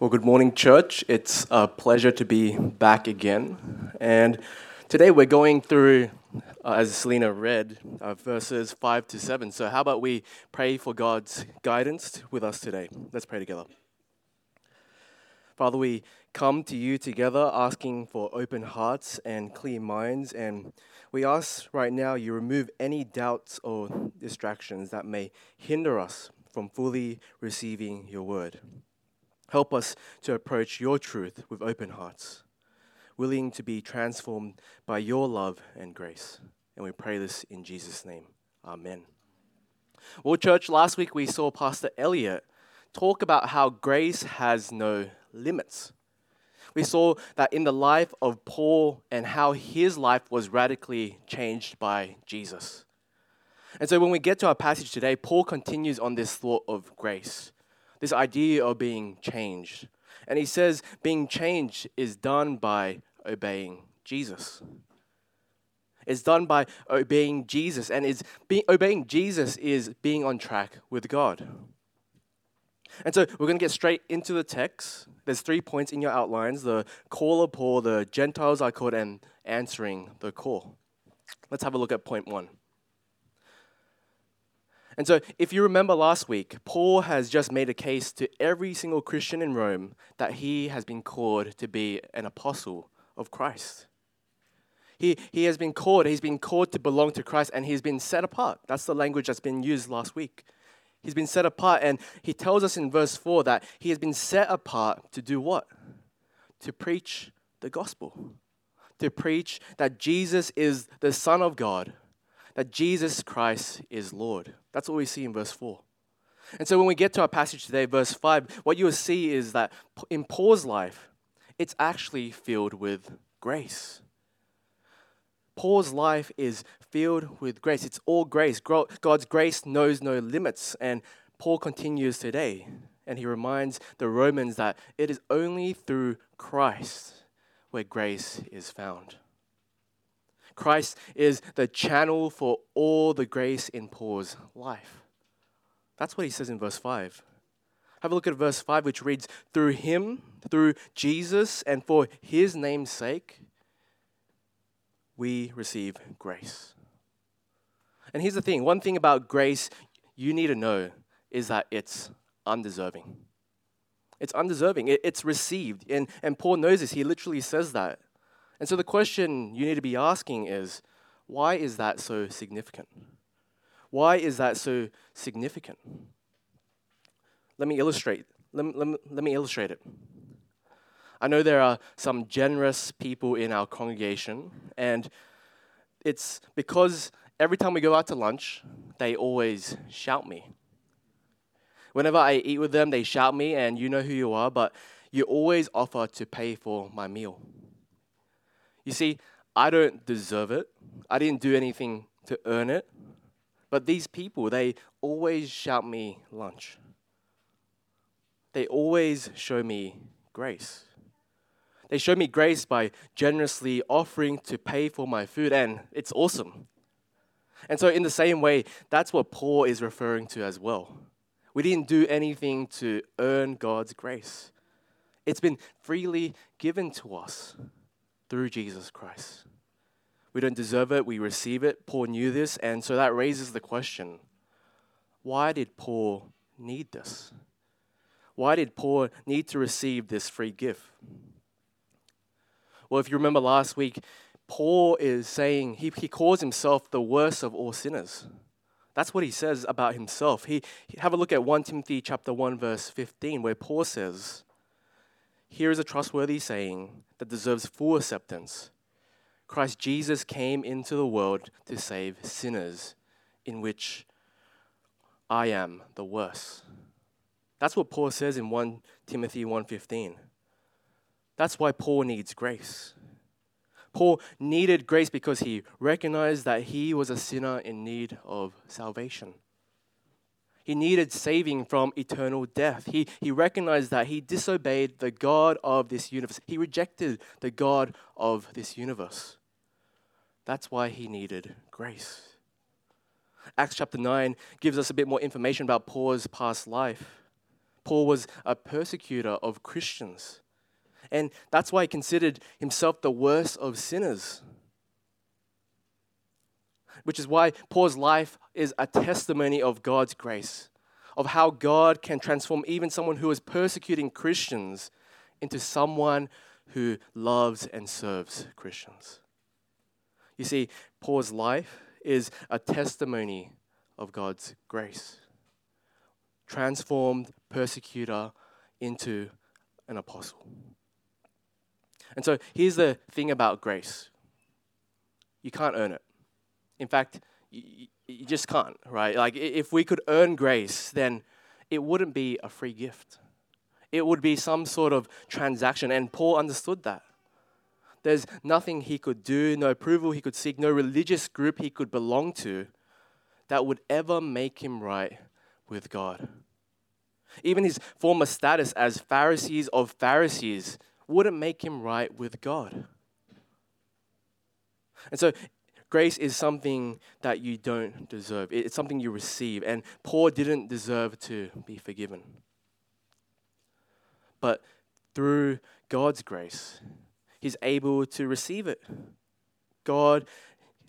Well, good morning, church. It's a pleasure to be back again. And today we're going through, uh, as Selena read, uh, verses 5 to 7. So, how about we pray for God's guidance with us today? Let's pray together. Father, we come to you together asking for open hearts and clear minds. And we ask right now you remove any doubts or distractions that may hinder us from fully receiving your word. Help us to approach your truth with open hearts, willing to be transformed by your love and grace. And we pray this in Jesus' name. Amen. Well, church, last week we saw Pastor Elliot talk about how grace has no limits. We saw that in the life of Paul and how his life was radically changed by Jesus. And so when we get to our passage today, Paul continues on this thought of grace this idea of being changed. And he says being changed is done by obeying Jesus. It's done by obeying Jesus, and is being, obeying Jesus is being on track with God. And so we're going to get straight into the text. There's three points in your outlines the call of Paul, the Gentiles are called, and answering the call. Let's have a look at point one. And so, if you remember last week, Paul has just made a case to every single Christian in Rome that he has been called to be an apostle of Christ. He, he has been called, he's been called to belong to Christ, and he's been set apart. That's the language that's been used last week. He's been set apart, and he tells us in verse 4 that he has been set apart to do what? To preach the gospel. To preach that Jesus is the Son of God, that Jesus Christ is Lord. That's what we see in verse 4. And so when we get to our passage today, verse 5, what you will see is that in Paul's life, it's actually filled with grace. Paul's life is filled with grace. It's all grace. God's grace knows no limits. And Paul continues today, and he reminds the Romans that it is only through Christ where grace is found. Christ is the channel for all the grace in Paul's life. That's what he says in verse 5. Have a look at verse 5, which reads, Through him, through Jesus, and for his name's sake, we receive grace. And here's the thing one thing about grace you need to know is that it's undeserving. It's undeserving, it's received. And, and Paul knows this. He literally says that. And so the question you need to be asking is why is that so significant? Why is that so significant? Let me illustrate. Let let let me illustrate it. I know there are some generous people in our congregation, and it's because every time we go out to lunch, they always shout me. Whenever I eat with them, they shout me, and you know who you are, but you always offer to pay for my meal. You see, I don't deserve it. I didn't do anything to earn it. But these people, they always shout me lunch. They always show me grace. They show me grace by generously offering to pay for my food, and it's awesome. And so, in the same way, that's what Paul is referring to as well. We didn't do anything to earn God's grace, it's been freely given to us through Jesus Christ. We don't deserve it, we receive it. Paul knew this, and so that raises the question why did Paul need this? Why did Paul need to receive this free gift? Well, if you remember last week, Paul is saying he, he calls himself the worst of all sinners. That's what he says about himself. He have a look at 1 Timothy chapter 1 verse 15 where Paul says, here is a trustworthy saying that deserves full acceptance. Christ Jesus came into the world to save sinners, in which I am the worst. That's what Paul says in 1 Timothy 1:15. That's why Paul needs grace. Paul needed grace because he recognized that he was a sinner in need of salvation. He needed saving from eternal death. He, he recognized that he disobeyed the God of this universe. He rejected the God of this universe. That's why he needed grace. Acts chapter 9 gives us a bit more information about Paul's past life. Paul was a persecutor of Christians. And that's why he considered himself the worst of sinners. Which is why Paul's life is a testimony of God's grace, of how God can transform even someone who is persecuting Christians into someone who loves and serves Christians. You see, Paul's life is a testimony of God's grace. Transformed persecutor into an apostle. And so here's the thing about grace you can't earn it. In fact, you, you just can't, right? Like, if we could earn grace, then it wouldn't be a free gift. It would be some sort of transaction. And Paul understood that. There's nothing he could do, no approval he could seek, no religious group he could belong to that would ever make him right with God. Even his former status as Pharisees of Pharisees wouldn't make him right with God. And so, grace is something that you don't deserve, it's something you receive. And Paul didn't deserve to be forgiven. But through God's grace, he's able to receive it. God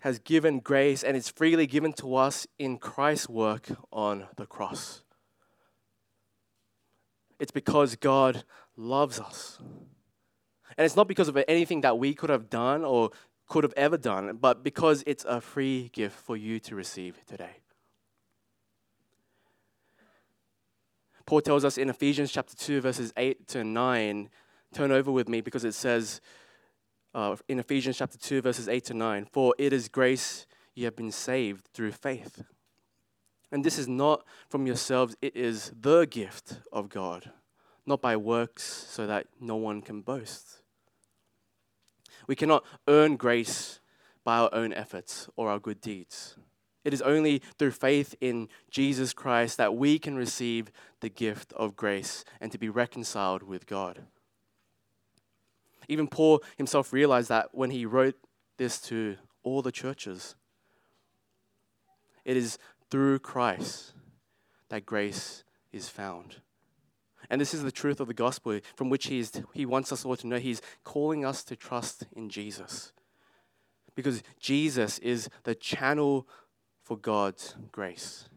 has given grace and it's freely given to us in Christ's work on the cross. It's because God loves us. And it's not because of anything that we could have done or could have ever done, but because it's a free gift for you to receive today. Paul tells us in Ephesians chapter 2, verses 8 to 9, turn over with me because it says uh, in Ephesians chapter 2, verses 8 to 9, For it is grace you have been saved through faith. And this is not from yourselves, it is the gift of God, not by works, so that no one can boast. We cannot earn grace by our own efforts or our good deeds. It is only through faith in Jesus Christ that we can receive the gift of grace and to be reconciled with God. Even Paul himself realized that when he wrote this to all the churches. It is through Christ that grace is found. And this is the truth of the gospel from which he, is, he wants us all to know. He's calling us to trust in Jesus. Because Jesus is the channel for God's grace.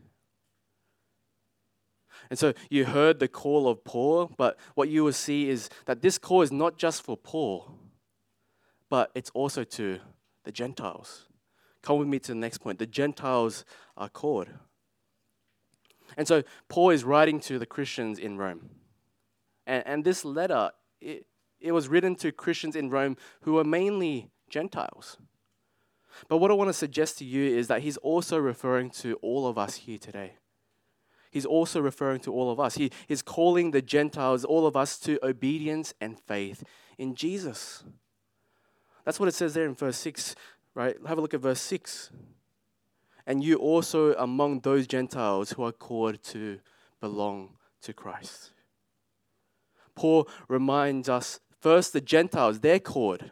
And so you heard the call of Paul, but what you will see is that this call is not just for Paul, but it's also to the Gentiles. Come with me to the next point. The Gentiles are called. And so Paul is writing to the Christians in Rome. And, and this letter, it, it was written to Christians in Rome who were mainly Gentiles. But what I want to suggest to you is that he's also referring to all of us here today. He's also referring to all of us. He is calling the Gentiles, all of us, to obedience and faith in Jesus. That's what it says there in verse 6, right? Have a look at verse 6. And you also among those Gentiles who are called to belong to Christ. Paul reminds us first, the Gentiles, they're called,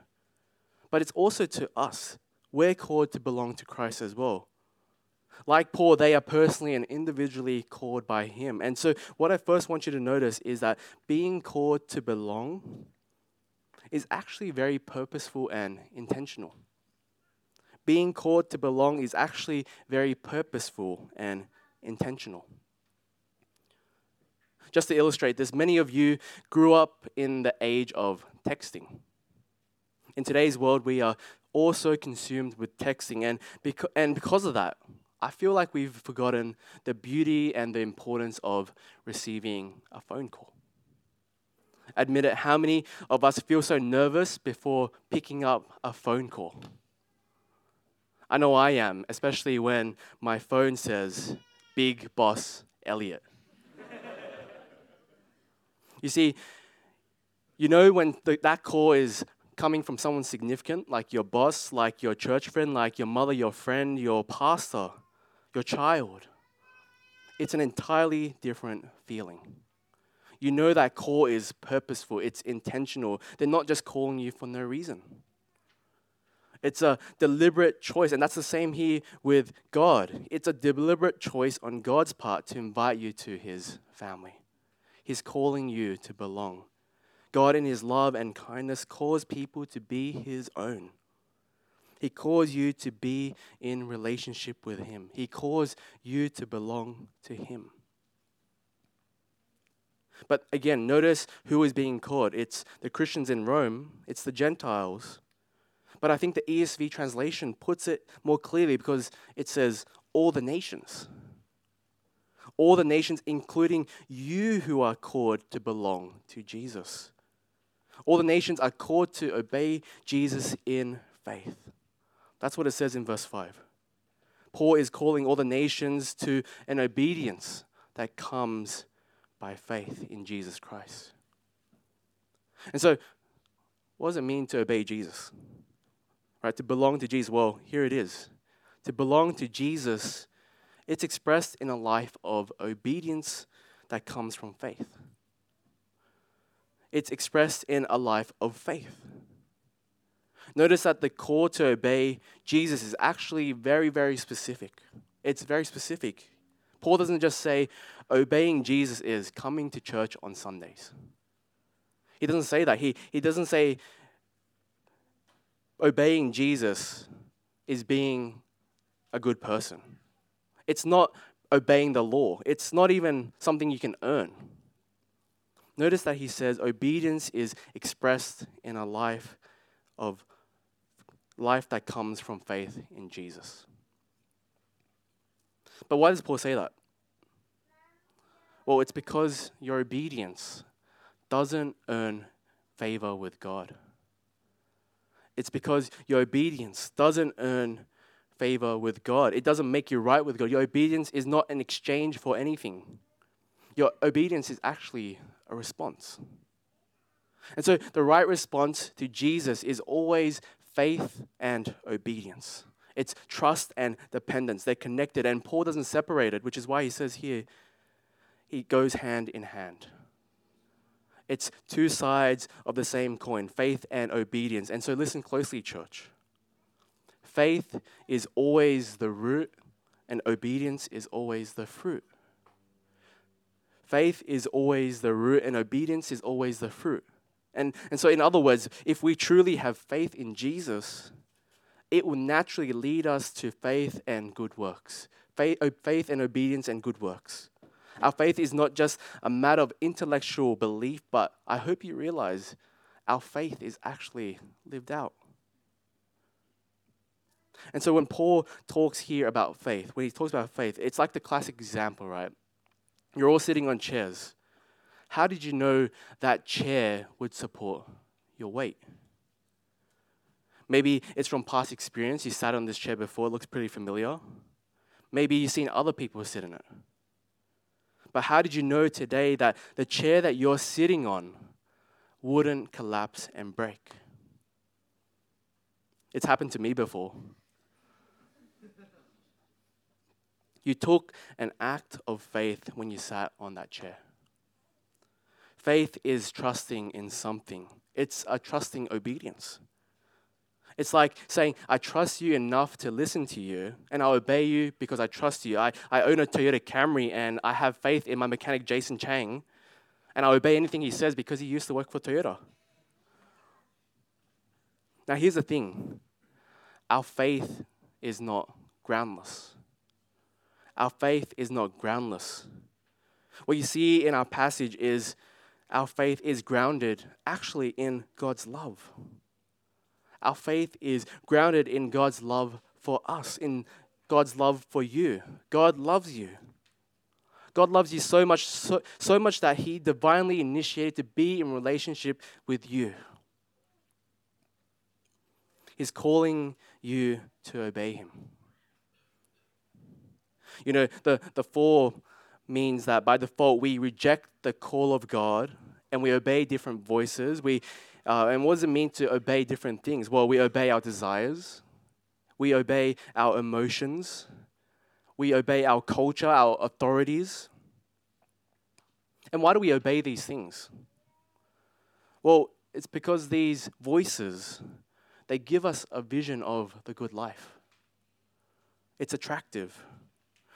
but it's also to us. We're called to belong to Christ as well. Like Paul, they are personally and individually called by Him. And so, what I first want you to notice is that being called to belong is actually very purposeful and intentional. Being called to belong is actually very purposeful and intentional. Just to illustrate this, many of you grew up in the age of texting. In today's world, we are also consumed with texting, and, beca- and because of that, I feel like we've forgotten the beauty and the importance of receiving a phone call. Admit it, how many of us feel so nervous before picking up a phone call? I know I am, especially when my phone says, Big Boss Elliot. You see, you know when that call is coming from someone significant, like your boss, like your church friend, like your mother, your friend, your pastor, your child. It's an entirely different feeling. You know that call is purposeful, it's intentional. They're not just calling you for no reason. It's a deliberate choice, and that's the same here with God. It's a deliberate choice on God's part to invite you to his family. He's calling you to belong. God, in His love and kindness, calls people to be His own. He calls you to be in relationship with Him. He calls you to belong to Him. But again, notice who is being called. It's the Christians in Rome, it's the Gentiles. But I think the ESV translation puts it more clearly because it says, all the nations. All the nations, including you who are called to belong to Jesus. All the nations are called to obey Jesus in faith. That's what it says in verse 5. Paul is calling all the nations to an obedience that comes by faith in Jesus Christ. And so, what does it mean to obey Jesus? Right, to belong to Jesus. Well, here it is. To belong to Jesus, it's expressed in a life of obedience that comes from faith. It's expressed in a life of faith. Notice that the call to obey Jesus is actually very, very specific. It's very specific. Paul doesn't just say, obeying Jesus is coming to church on Sundays. He doesn't say that. He, he doesn't say obeying Jesus is being a good person. It's not obeying the law, it's not even something you can earn. Notice that he says obedience is expressed in a life of life that comes from faith in Jesus. But why does Paul say that? Well, it's because your obedience doesn't earn favor with God. It's because your obedience doesn't earn favor with God. It doesn't make you right with God. Your obedience is not an exchange for anything. Your obedience is actually a response. And so the right response to Jesus is always faith and obedience. It's trust and dependence. They're connected, and Paul doesn't separate it, which is why he says here, it goes hand in hand. It's two sides of the same coin faith and obedience. And so, listen closely, church. Faith is always the root, and obedience is always the fruit. Faith is always the root, and obedience is always the fruit. And, and so, in other words, if we truly have faith in Jesus, it will naturally lead us to faith and good works. Faith, faith and obedience and good works. Our faith is not just a matter of intellectual belief, but I hope you realize our faith is actually lived out. And so when Paul talks here about faith, when he talks about faith, it's like the classic example, right? You're all sitting on chairs. How did you know that chair would support your weight? Maybe it's from past experience. You sat on this chair before, it looks pretty familiar. Maybe you've seen other people sit in it. But how did you know today that the chair that you're sitting on wouldn't collapse and break? It's happened to me before. You took an act of faith when you sat on that chair. Faith is trusting in something, it's a trusting obedience. It's like saying, I trust you enough to listen to you, and I'll obey you because I trust you. I, I own a Toyota Camry, and I have faith in my mechanic, Jason Chang, and I'll obey anything he says because he used to work for Toyota. Now, here's the thing our faith is not groundless. Our faith is not groundless. What you see in our passage is our faith is grounded actually in God's love. Our faith is grounded in God's love for us, in God's love for you. God loves you. God loves you so much, so, so much that He divinely initiated to be in relationship with you. He's calling you to obey Him. You know, the, the fall means that by default we reject the call of God and we obey different voices. We uh, and what does it mean to obey different things? Well, we obey our desires, we obey our emotions, we obey our culture, our authorities. And why do we obey these things? Well, it's because these voices they give us a vision of the good life. It's attractive,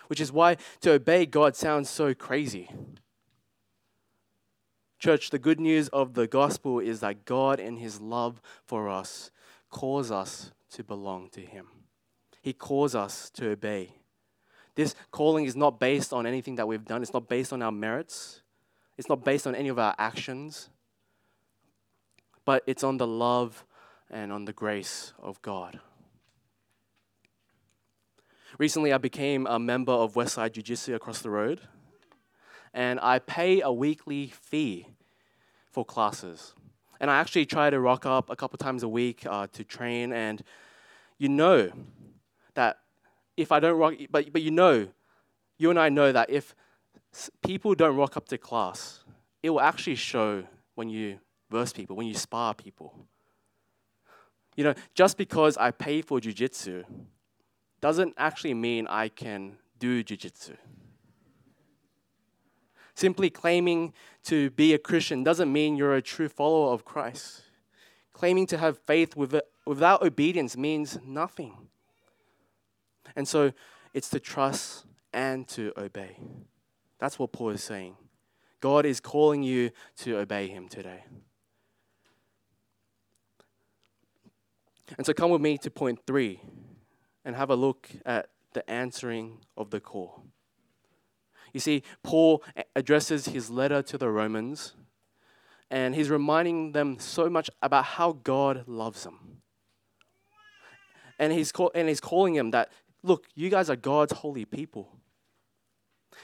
which is why to obey God sounds so crazy. Church, the good news of the gospel is that God, in his love for us, calls us to belong to him. He calls us to obey. This calling is not based on anything that we've done, it's not based on our merits, it's not based on any of our actions, but it's on the love and on the grace of God. Recently, I became a member of Westside Jiu Jitsu across the road, and I pay a weekly fee for classes. And I actually try to rock up a couple times a week uh, to train, and you know that if I don't rock, but, but you know, you and I know that if people don't rock up to class, it will actually show when you verse people, when you spar people. You know, just because I pay for jujitsu doesn't actually mean I can do jiu-jitsu. Simply claiming to be a Christian doesn't mean you're a true follower of Christ. Claiming to have faith without obedience means nothing. And so it's to trust and to obey. That's what Paul is saying. God is calling you to obey him today. And so come with me to point three and have a look at the answering of the call. You see, Paul addresses his letter to the Romans, and he's reminding them so much about how God loves them. And he's, call, and he's calling them that, look, you guys are God's holy people.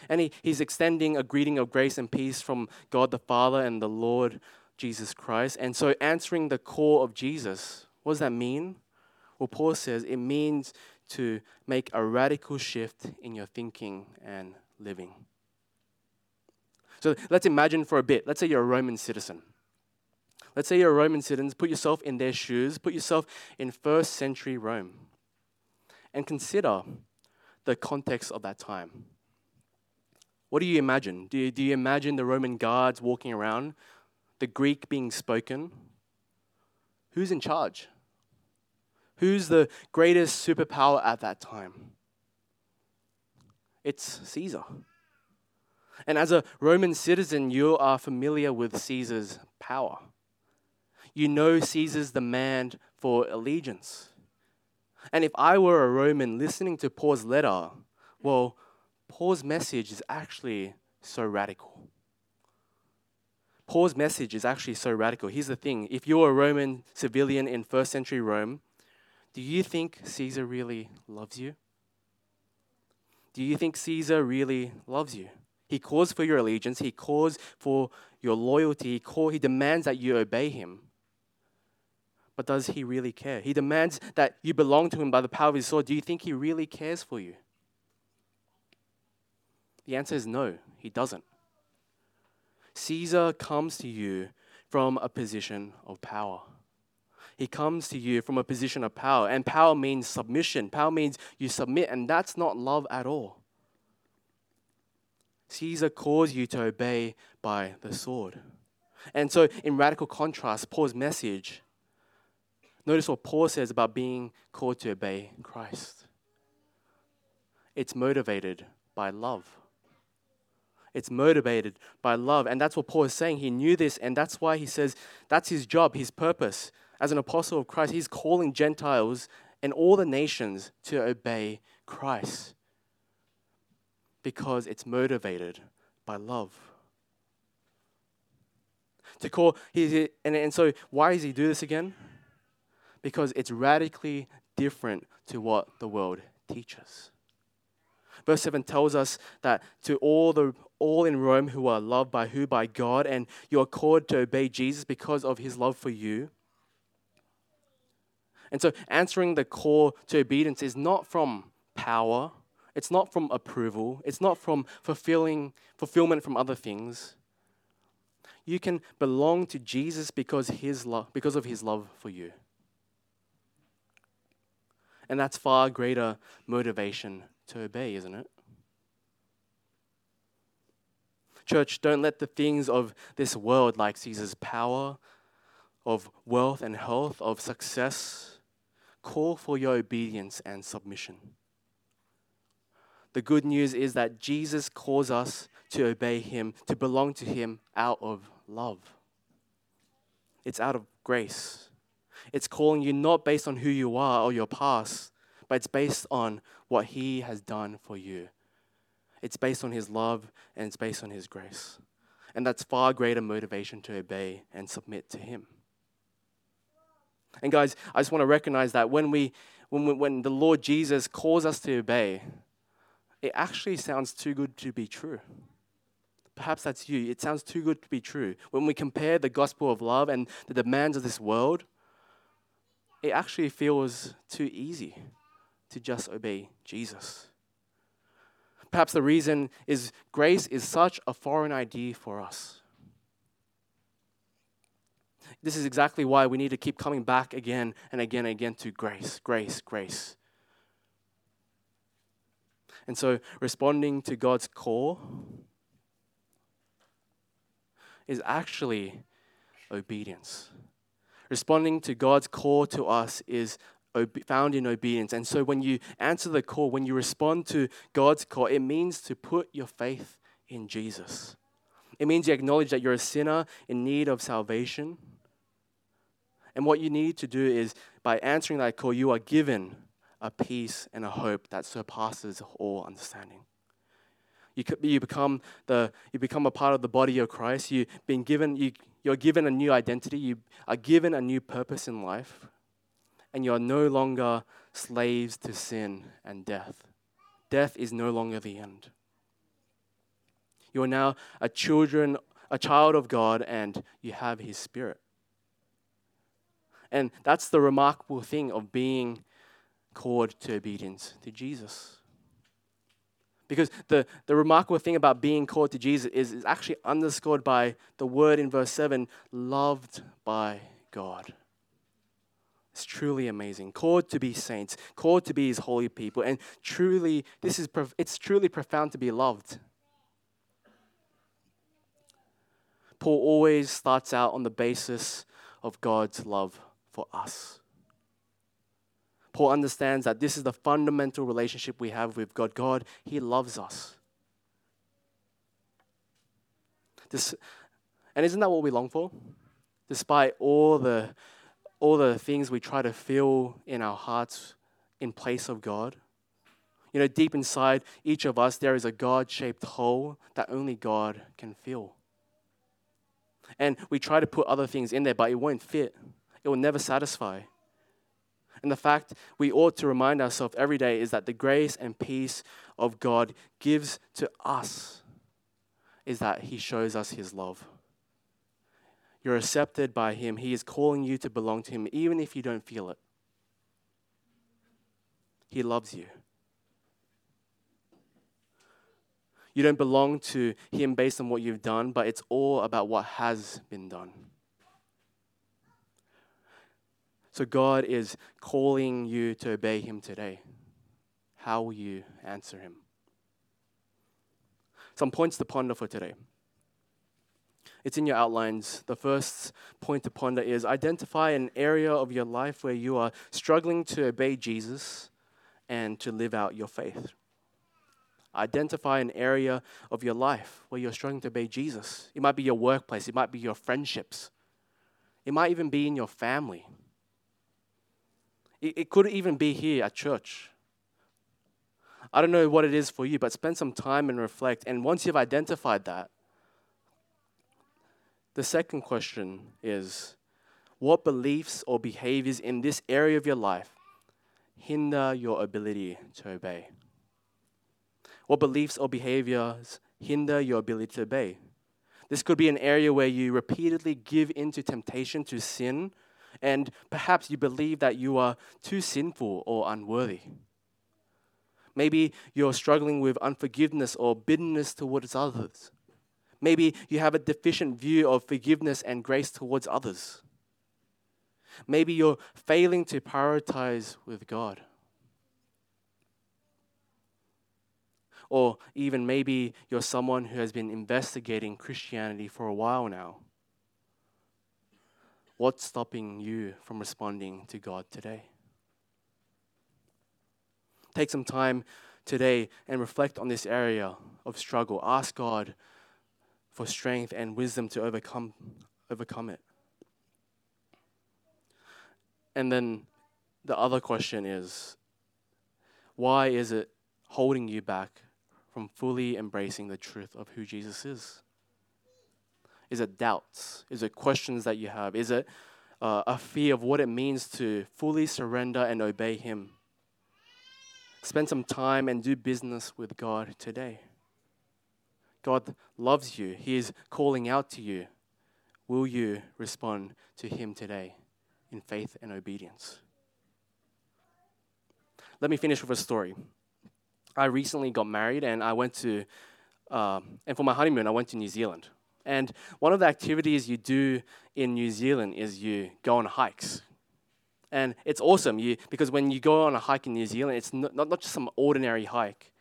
And he, he's extending a greeting of grace and peace from God the Father and the Lord Jesus Christ. And so, answering the call of Jesus, what does that mean? Well, Paul says it means to make a radical shift in your thinking and living. So let's imagine for a bit, let's say you're a Roman citizen. Let's say you're a Roman citizen, put yourself in their shoes, put yourself in first century Rome, and consider the context of that time. What do you imagine? Do you, do you imagine the Roman guards walking around, the Greek being spoken? Who's in charge? Who's the greatest superpower at that time? It's Caesar. And as a Roman citizen, you are familiar with Caesar's power. You know Caesar's demand for allegiance. And if I were a Roman listening to Paul's letter, well, Paul's message is actually so radical. Paul's message is actually so radical. Here's the thing if you're a Roman civilian in first century Rome, do you think Caesar really loves you? Do you think Caesar really loves you? He calls for your allegiance, he calls for your loyalty, he, call, he demands that you obey him. But does he really care? He demands that you belong to him by the power of his sword. Do you think he really cares for you? The answer is no, he doesn't. Caesar comes to you from a position of power. He comes to you from a position of power. And power means submission. Power means you submit, and that's not love at all. Caesar calls you to obey by the sword. And so, in radical contrast, Paul's message, notice what Paul says about being called to obey Christ. It's motivated by love. It's motivated by love. And that's what Paul is saying. He knew this, and that's why he says that's his job, his purpose as an apostle of Christ, he's calling Gentiles and all the nations to obey Christ because it's motivated by love. To call, he, and, and so why does he do this again? Because it's radically different to what the world teaches. Verse 7 tells us that to all the all in Rome who are loved by who? By God, and you are called to obey Jesus because of his love for you. And so answering the call to obedience is not from power, it's not from approval, it's not from fulfilling fulfillment from other things. You can belong to Jesus because his because of his love for you. And that's far greater motivation to obey, isn't it? Church, don't let the things of this world, like Caesar's power, of wealth and health, of success, call for your obedience and submission. The good news is that Jesus calls us to obey him, to belong to him out of love. It's out of grace. It's calling you not based on who you are or your past, but it's based on what He has done for you. It's based on His love and it's based on His grace. And that's far greater motivation to obey and submit to Him. And guys, I just want to recognize that when we when, we, when the Lord Jesus calls us to obey, it actually sounds too good to be true. Perhaps that's you. It sounds too good to be true. When we compare the gospel of love and the demands of this world, it actually feels too easy to just obey Jesus. Perhaps the reason is grace is such a foreign idea for us. This is exactly why we need to keep coming back again and again and again to grace, grace, grace. And so, responding to God's call is actually obedience. Responding to God's call to us is found in obedience. And so when you answer the call, when you respond to God's call, it means to put your faith in Jesus. It means you acknowledge that you're a sinner in need of salvation. And what you need to do is, by answering that call, you are given a peace and a hope that surpasses all understanding. You, you, become the, you become a part of the body of Christ. You've been given, you, you're given a new identity. You are given a new purpose in life. And you are no longer slaves to sin and death. Death is no longer the end. You are now a children, a child of God, and you have His Spirit. And that's the remarkable thing of being called to obedience to Jesus. Because the, the remarkable thing about being called to Jesus is, is actually underscored by the word in verse 7 loved by God. It's truly amazing. Called to be saints, called to be his holy people. And truly, this is it's truly profound to be loved. Paul always starts out on the basis of God's love for us. Paul understands that this is the fundamental relationship we have with God. God, He loves us. This, and isn't that what we long for? Despite all the, all the things we try to fill in our hearts in place of God. You know, deep inside each of us, there is a God shaped hole that only God can fill. And we try to put other things in there, but it won't fit, it will never satisfy. And the fact we ought to remind ourselves every day is that the grace and peace of God gives to us is that He shows us His love. You're accepted by Him. He is calling you to belong to Him, even if you don't feel it. He loves you. You don't belong to Him based on what you've done, but it's all about what has been done. So God is calling you to obey Him today. How will you answer Him? Some points to ponder for today. It's in your outlines. The first point to ponder is identify an area of your life where you are struggling to obey Jesus and to live out your faith. Identify an area of your life where you're struggling to obey Jesus. It might be your workplace, it might be your friendships, it might even be in your family. It, it could even be here at church. I don't know what it is for you, but spend some time and reflect. And once you've identified that, the second question is what beliefs or behaviors in this area of your life hinder your ability to obey? What beliefs or behaviors hinder your ability to obey? This could be an area where you repeatedly give into temptation to sin and perhaps you believe that you are too sinful or unworthy. Maybe you're struggling with unforgiveness or bitterness towards others. Maybe you have a deficient view of forgiveness and grace towards others. Maybe you're failing to prioritize with God. Or even maybe you're someone who has been investigating Christianity for a while now What's stopping you from responding to God today? Take some time today and reflect on this area of struggle. Ask God for strength and wisdom to overcome, overcome it. And then the other question is why is it holding you back from fully embracing the truth of who Jesus is? Is it doubts? Is it questions that you have? Is it uh, a fear of what it means to fully surrender and obey Him? Spend some time and do business with God today. God loves you, He is calling out to you. Will you respond to Him today in faith and obedience? Let me finish with a story. I recently got married and I went to, uh, and for my honeymoon, I went to New Zealand. And one of the activities you do in New Zealand is you go on hikes. And it's awesome you, because when you go on a hike in New Zealand, it's not, not just some ordinary hike,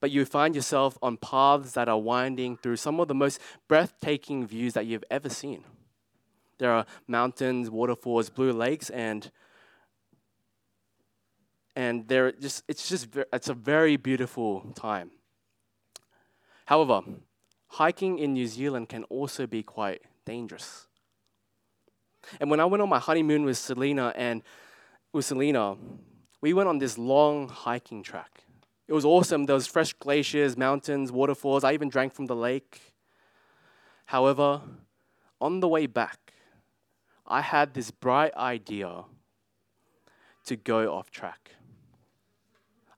but you find yourself on paths that are winding through some of the most breathtaking views that you've ever seen. There are mountains, waterfalls, blue lakes, and and there just it's just it's a very beautiful time. However, hiking in New Zealand can also be quite dangerous. And when I went on my honeymoon with Selena and with Selena, we went on this long hiking track. It was awesome. There was fresh glaciers, mountains, waterfalls. I even drank from the lake. However, on the way back, I had this bright idea to go off track.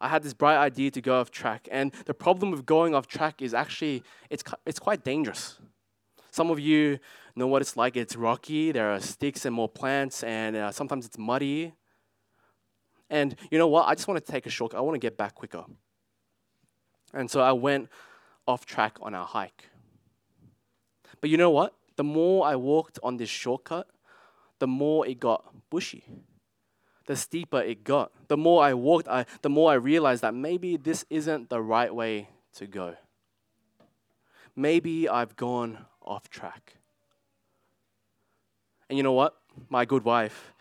I had this bright idea to go off track. And the problem with going off track is actually, it's, it's quite dangerous. Some of you know what it's like. It's rocky, there are sticks and more plants, and uh, sometimes it's muddy. And you know what? I just want to take a shortcut. I want to get back quicker. And so I went off track on our hike. But you know what? The more I walked on this shortcut, the more it got bushy the steeper it got. The more I walked, I, the more I realized that maybe this isn't the right way to go. Maybe I've gone off track. And you know what? My good wife,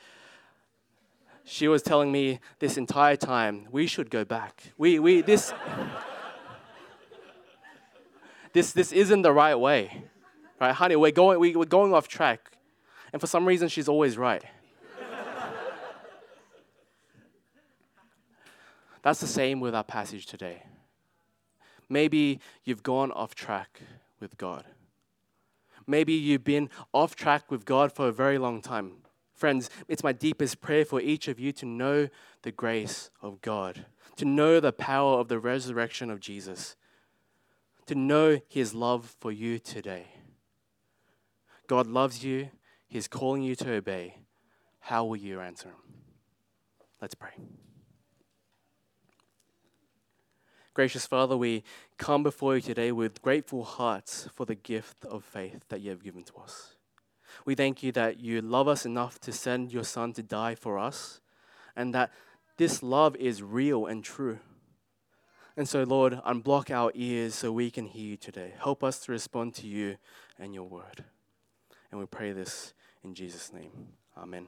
she was telling me this entire time, we should go back. We, we, this, this, this isn't the right way. Right, honey, we're going, we, we're going off track. And for some reason, she's always right. That's the same with our passage today. Maybe you've gone off track with God. Maybe you've been off track with God for a very long time. Friends, it's my deepest prayer for each of you to know the grace of God, to know the power of the resurrection of Jesus, to know his love for you today. God loves you, he's calling you to obey. How will you answer him? Let's pray. Gracious Father, we come before you today with grateful hearts for the gift of faith that you have given to us. We thank you that you love us enough to send your Son to die for us, and that this love is real and true. And so, Lord, unblock our ears so we can hear you today. Help us to respond to you and your word. And we pray this in Jesus' name. Amen.